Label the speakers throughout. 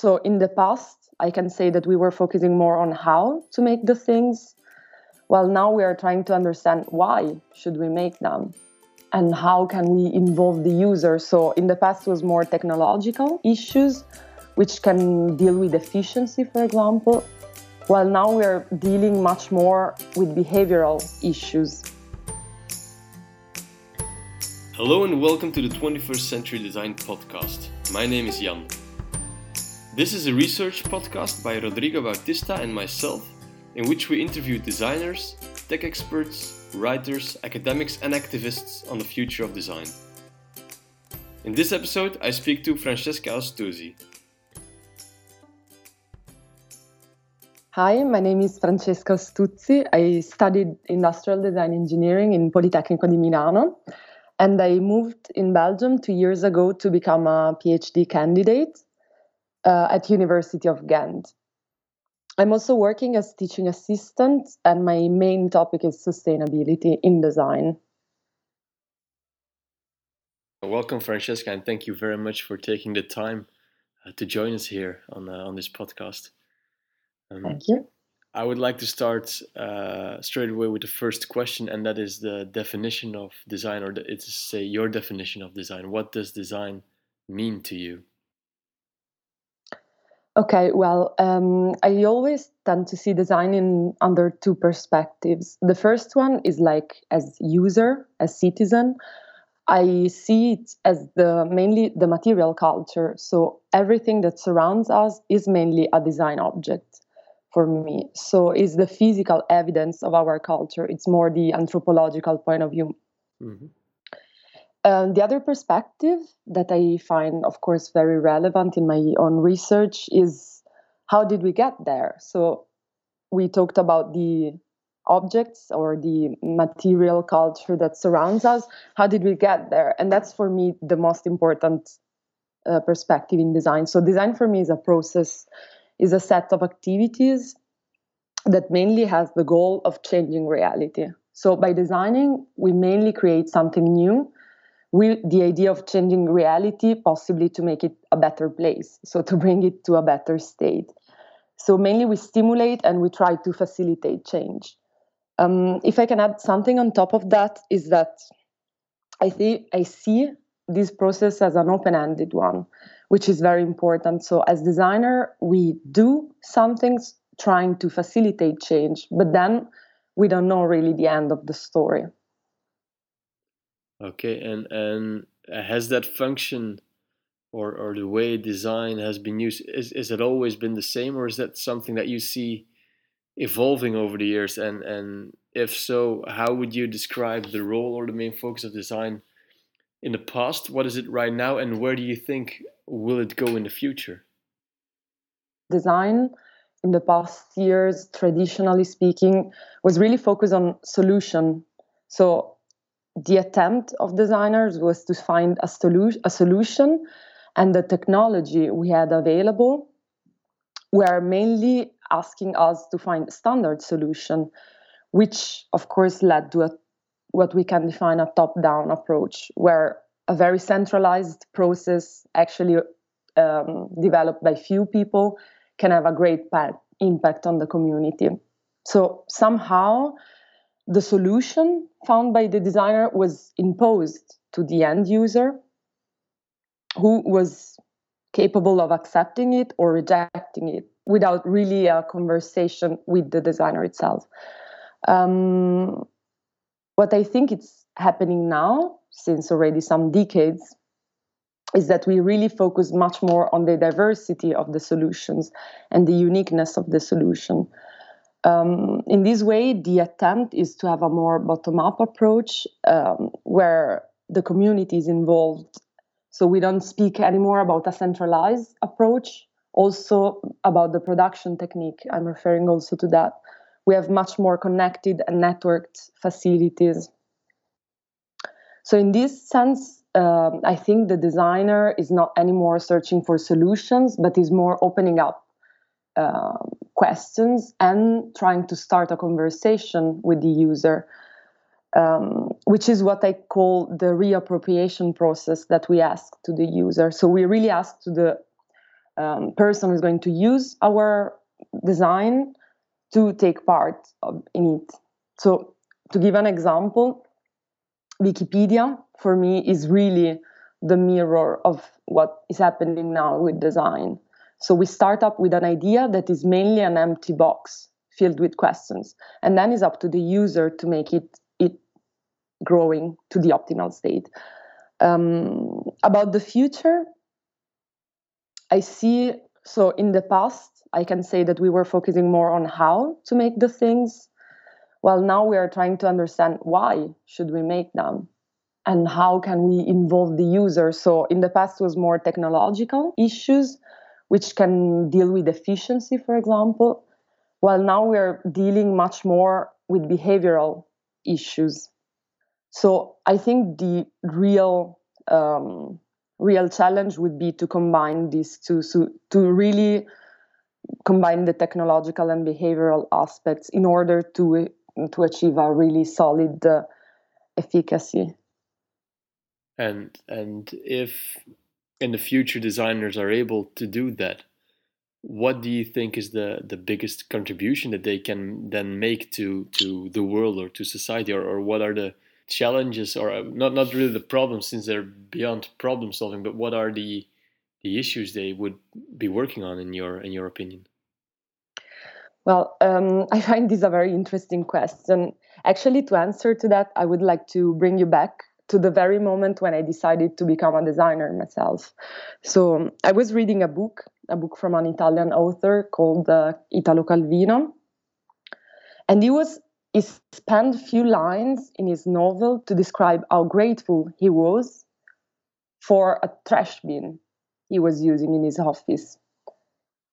Speaker 1: So in the past, I can say that we were focusing more on how to make the things, while now we are trying to understand why should we make them and how can we involve the user. So in the past was more technological issues, which can deal with efficiency, for example, while now we are dealing much more with behavioral issues.
Speaker 2: Hello and welcome to the 21st Century Design Podcast. My name is Jan. This is a research podcast by Rodrigo Bautista and myself, in which we interview designers, tech experts, writers, academics, and activists on the future of design. In this episode, I speak to Francesca Ostuzzi.
Speaker 1: Hi, my name is Francesca Ostuzzi. I studied industrial design engineering in Politecnico di Milano, and I moved in Belgium two years ago to become a PhD candidate uh, at University of Ghent. I'm also working as teaching assistant, and my main topic is sustainability in design.
Speaker 2: Welcome, Francesca, and thank you very much for taking the time uh, to join us here on uh, on this podcast.
Speaker 1: Um, thank you.
Speaker 2: I would like to start uh, straight away with the first question, and that is the definition of design, or the, it's say your definition of design. What does design mean to you?
Speaker 1: Okay, well, um, I always tend to see design in under two perspectives. The first one is like as user, as citizen. I see it as the mainly the material culture. So everything that surrounds us is mainly a design object for me. So it's the physical evidence of our culture. It's more the anthropological point of view. Mm-hmm. Um, the other perspective that I find, of course, very relevant in my own research is how did we get there? So we talked about the objects or the material culture that surrounds us. How did we get there? And that's for me the most important uh, perspective in design. So design for me is a process, is a set of activities that mainly has the goal of changing reality. So by designing, we mainly create something new with the idea of changing reality, possibly to make it a better place, so to bring it to a better state. So mainly we stimulate and we try to facilitate change. Um, if I can add something on top of that, is that I think I see this process as an open-ended one, which is very important. So as designer, we do some things trying to facilitate change, but then we don't know really the end of the story.
Speaker 2: Okay, and and has that function or or the way design has been used is is it always been the same or is that something that you see evolving over the years? And and if so how would you describe the role or the main focus of design in the past? What is it right now and where do you think will it go in the future?
Speaker 1: Design in the past years traditionally speaking was really focused on solution. So the attempt of designers was to find a, solu- a solution and the technology we had available were mainly asking us to find a standard solution which of course led to a, what we can define a top-down approach where a very centralized process actually um, developed by few people can have a great pa- impact on the community. So somehow the solution found by the designer was imposed to the end user who was capable of accepting it or rejecting it without really a conversation with the designer itself. Um, what I think it's happening now, since already some decades, is that we really focus much more on the diversity of the solutions and the uniqueness of the solution. Um, in this way, the attempt is to have a more bottom up approach um, where the community is involved. So we don't speak anymore about a centralized approach, also about the production technique. I'm referring also to that. We have much more connected and networked facilities. So, in this sense, um, I think the designer is not anymore searching for solutions, but is more opening up uh, questions and trying to start a conversation with the user, um, which is what I call the reappropriation process that we ask to the user. So we really ask to the um, person who's going to use our design to take part of, in it. So, to give an example, Wikipedia for me is really the mirror of what is happening now with design. So we start up with an idea that is mainly an empty box filled with questions, and then it's up to the user to make it it growing to the optimal state. Um, about the future, I see. So in the past, I can say that we were focusing more on how to make the things, while now we are trying to understand why should we make them and how can we involve the user so in the past was more technological issues which can deal with efficiency for example while now we're dealing much more with behavioral issues. So i think the real um, real challenge would be to combine these two so to really combine the technological and behavioral aspects in order to to achieve a really solid uh, efficacy.
Speaker 2: And and if in the future designers are able to do that what do you think is the the biggest contribution that they can then make to to the world or to society? Or, or what are the challenges or uh, not not really the problems since they're beyond problem solving but what are the the issues they would be working on in your in your opinion?
Speaker 1: Well um, i find this a very interesting question actually to answer to that i would like to bring you back to the very moment when I decided to become a designer myself. So I was reading a book, a book from an Italian author called uh, Italo Calvino, and he was he spent few lines in his novel to describe how grateful he was for a trash bin he was using in his office.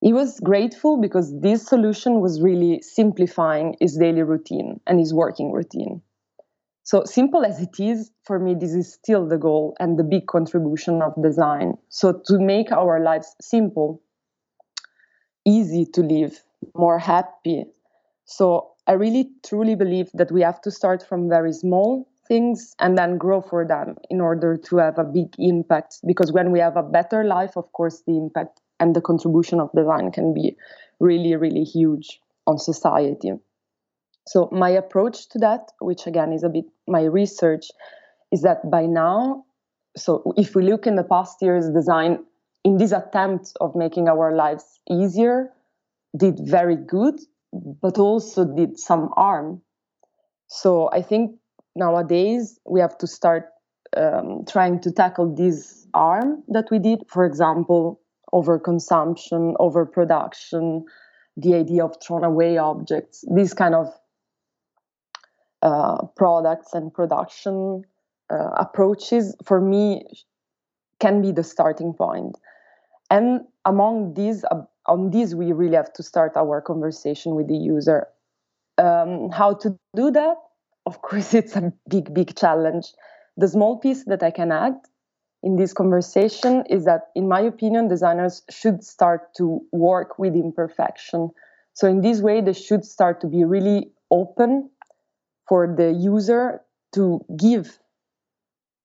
Speaker 1: He was grateful because this solution was really simplifying his daily routine and his working routine. So simple as it is, for me, this is still the goal and the big contribution of design. So to make our lives simple, easy to live, more happy. So I really truly believe that we have to start from very small things and then grow for them in order to have a big impact. Because when we have a better life, of course, the impact and the contribution of design can be really, really huge on society. So my approach to that, which again is a bit my research, is that by now, so if we look in the past years, design in this attempt of making our lives easier did very good, but also did some harm. So I think nowadays we have to start um, trying to tackle this harm that we did. For example, overconsumption, overproduction, the idea of thrown away objects, these kind of uh, products and production uh, approaches for me can be the starting point. And among these uh, on these we really have to start our conversation with the user. Um, how to do that? Of course it's a big big challenge. The small piece that i can add in this conversation is that in my opinion designers should start to work with imperfection. So in this way they should start to be really open for the user to give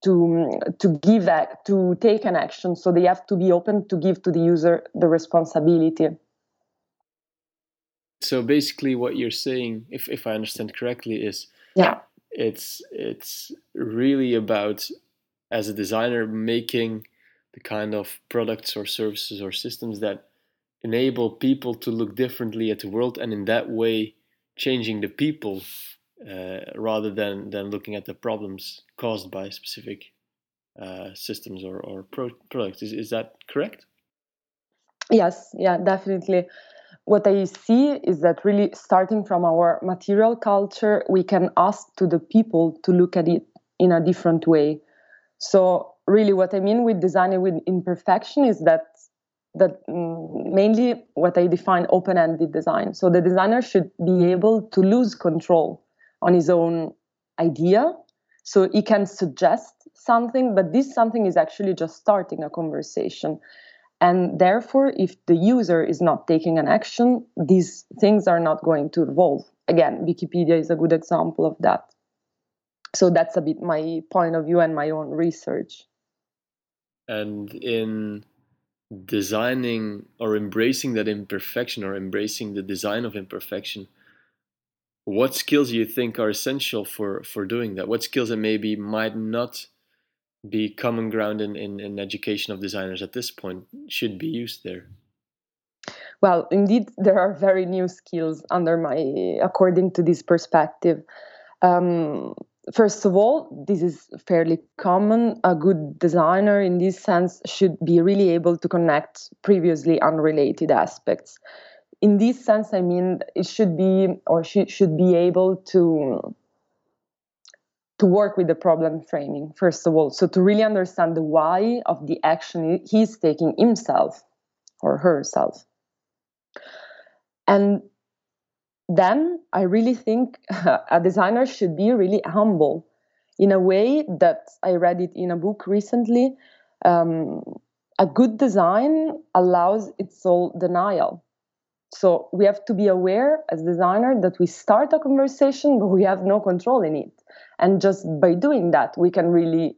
Speaker 1: to to give that to take an action. So they have to be open to give to the user the responsibility.
Speaker 2: So basically what you're saying if, if i understand correctly is
Speaker 1: yeah.
Speaker 2: it's it's really about as a designer making the kind of products or services or systems that enable people to look differently at the world and in that way changing the people rather than than looking at the problems caused by specific uh, systems or, or pro- products. Is, is that correct?
Speaker 1: Yes, yeah, definitely. What I see is that really starting from our material culture, we can ask to the people to look at it in a different way. So, really, what I mean with designing with imperfection is that that mm, mainly what I define open-ended design. So the designer should be able to lose control on his own idea. So he can suggest something, but this something is actually just starting a conversation. And therefore, if the user is not taking an action, these things are not going to evolve. Again, Wikipedia is a good example of that. So that's a bit my point of view and my own research.
Speaker 2: And in designing or embracing that imperfection or embracing the design of imperfection what skills do you think are essential for for doing that what skills that maybe might not be common ground in, in, in education of designers at this point should be used there
Speaker 1: well indeed there are very new skills under my according to this perspective um, first of all, this is fairly common. A good designer, in this sense, should be really able to connect previously unrelated aspects. In this sense, I mean, it should be or she should be able to to work with the problem framing first of all so to really understand the why of the action he's taking himself or herself and then I really think a designer should be really humble in a way that I read it in a book recently. Um, a good design allows its all denial. So we have to be aware as designer that we start a conversation, but we have no control in it. And just by doing that, we can really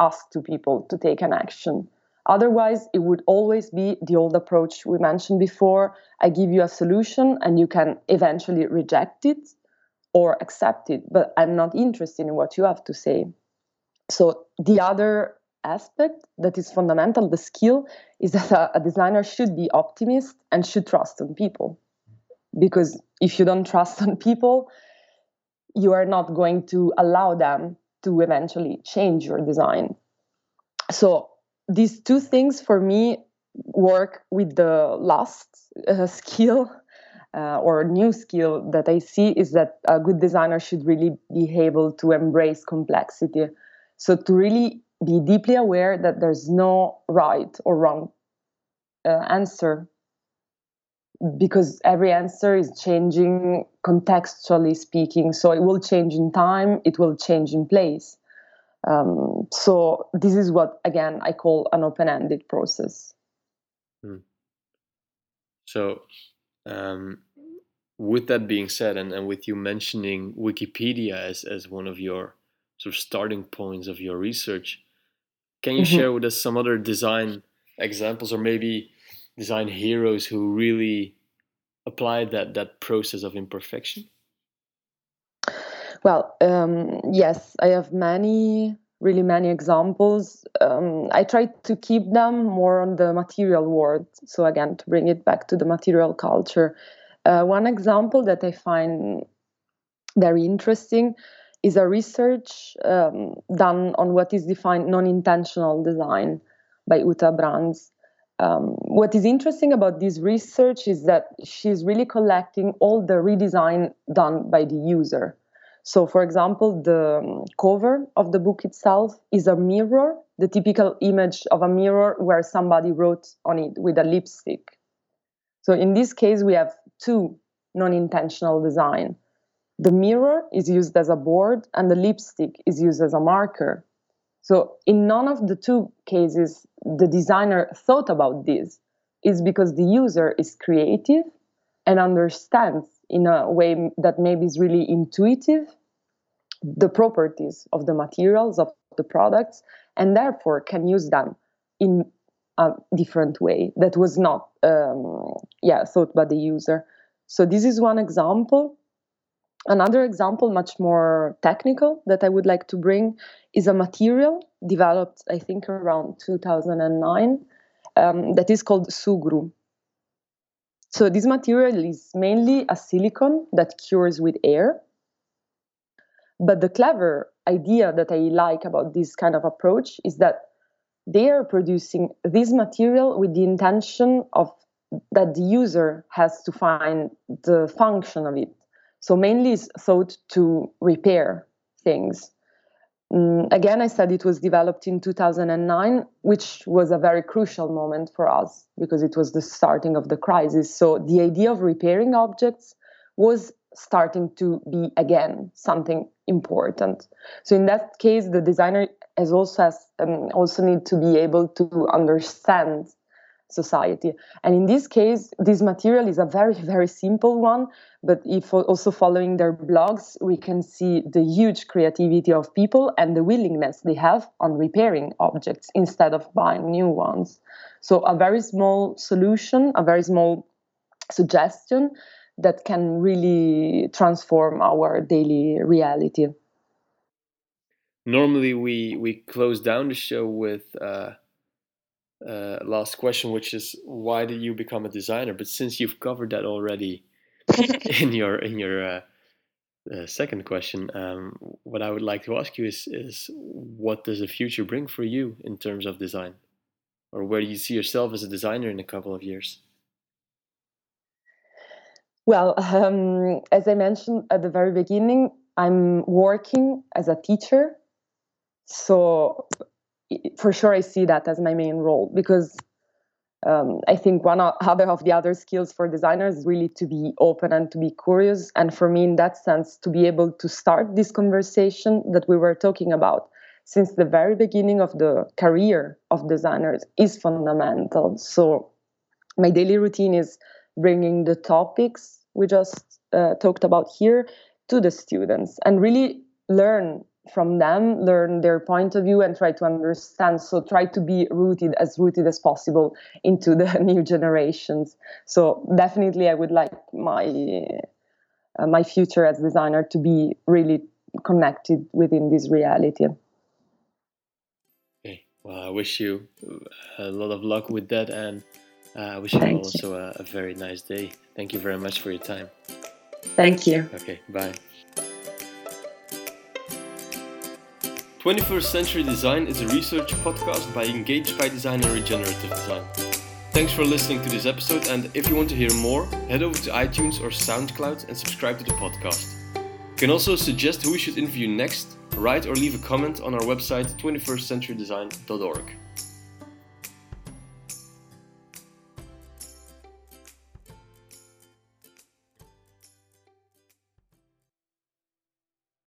Speaker 1: ask to people to take an action. Otherwise, it would always be the old approach we mentioned before. I give you a solution and you can eventually reject it or accept it, but I'm not interested in what you have to say. So, the other aspect that is fundamental, the skill, is that a, a designer should be optimist and should trust on people. Because if you don't trust on people, you are not going to allow them to eventually change your design. So, these two things for me work with the last uh, skill uh, or new skill that I see is that a good designer should really be able to embrace complexity. So to really be deeply aware that there's no right or wrong uh, answer because every answer is changing contextually speaking. So it will change in time, it will change in place. Um, so this is what again I call an open-ended process. Hmm.
Speaker 2: So, um, with that being said, and, and with you mentioning Wikipedia as as one of your sort of starting points of your research, can you mm-hmm. share with us some other design examples, or maybe design heroes who really applied that that process of imperfection?
Speaker 1: Well, um, yes, I have many, really many examples. Um, I try to keep them more on the material world. So, again, to bring it back to the material culture. Uh, one example that I find very interesting is a research um, done on what is defined non intentional design by Uta Brandes. Um, what is interesting about this research is that she's really collecting all the redesign done by the user. So, for example, the um, cover of the book itself is a mirror, the typical image of a mirror where somebody wrote on it with a lipstick. So, in this case, we have two non intentional design. The mirror is used as a board, and the lipstick is used as a marker. So, in none of the two cases, the designer thought about this. Is because the user is creative and understands in a way that maybe is really intuitive the properties of the materials of the products and therefore can use them in a different way that was not um, yeah thought by the user so this is one example another example much more technical that i would like to bring is a material developed i think around 2009 um, that is called sugru so this material is mainly a silicon that cures with air but the clever idea that I like about this kind of approach is that they are producing this material with the intention of that the user has to find the function of it. So mainly it's thought to repair things. Mm, again, I said it was developed in 2009, which was a very crucial moment for us because it was the starting of the crisis. So the idea of repairing objects was starting to be again something important. So in that case, the designer has also has um, also need to be able to understand society. And in this case, this material is a very, very simple one. But if also following their blogs, we can see the huge creativity of people and the willingness they have on repairing objects instead of buying new ones. So, a very small solution, a very small suggestion that can really transform our daily reality.
Speaker 2: Normally, we, we close down the show with. Uh uh, last question, which is why did you become a designer? But since you've covered that already in your in your uh, uh, second question, um, what I would like to ask you is is what does the future bring for you in terms of design, or where do you see yourself as a designer in a couple of years?
Speaker 1: Well, um, as I mentioned at the very beginning, I'm working as a teacher. So for sure I see that as my main role because um, I think one other of the other skills for designers is really to be open and to be curious. And for me, in that sense, to be able to start this conversation that we were talking about since the very beginning of the career of designers is fundamental. So my daily routine is bringing the topics we just uh, talked about here to the students and really learn from them, learn their point of view, and try to understand. So try to be rooted as rooted as possible into the new generations. So definitely, I would like my uh, my future as designer to be really connected within this reality.
Speaker 2: Okay. Well, I wish you a lot of luck with that, and uh, I wish you Thank also you. A, a very nice day. Thank you very much for your time.
Speaker 1: Thank you.
Speaker 2: Okay. Bye. 21st Century Design is a research podcast by Engaged by Design and Regenerative Design. Thanks for listening to this episode, and if you want to hear more, head over to iTunes or SoundCloud and subscribe to the podcast. You can also suggest who we should interview next, write or leave a comment on our website 21stcenturydesign.org.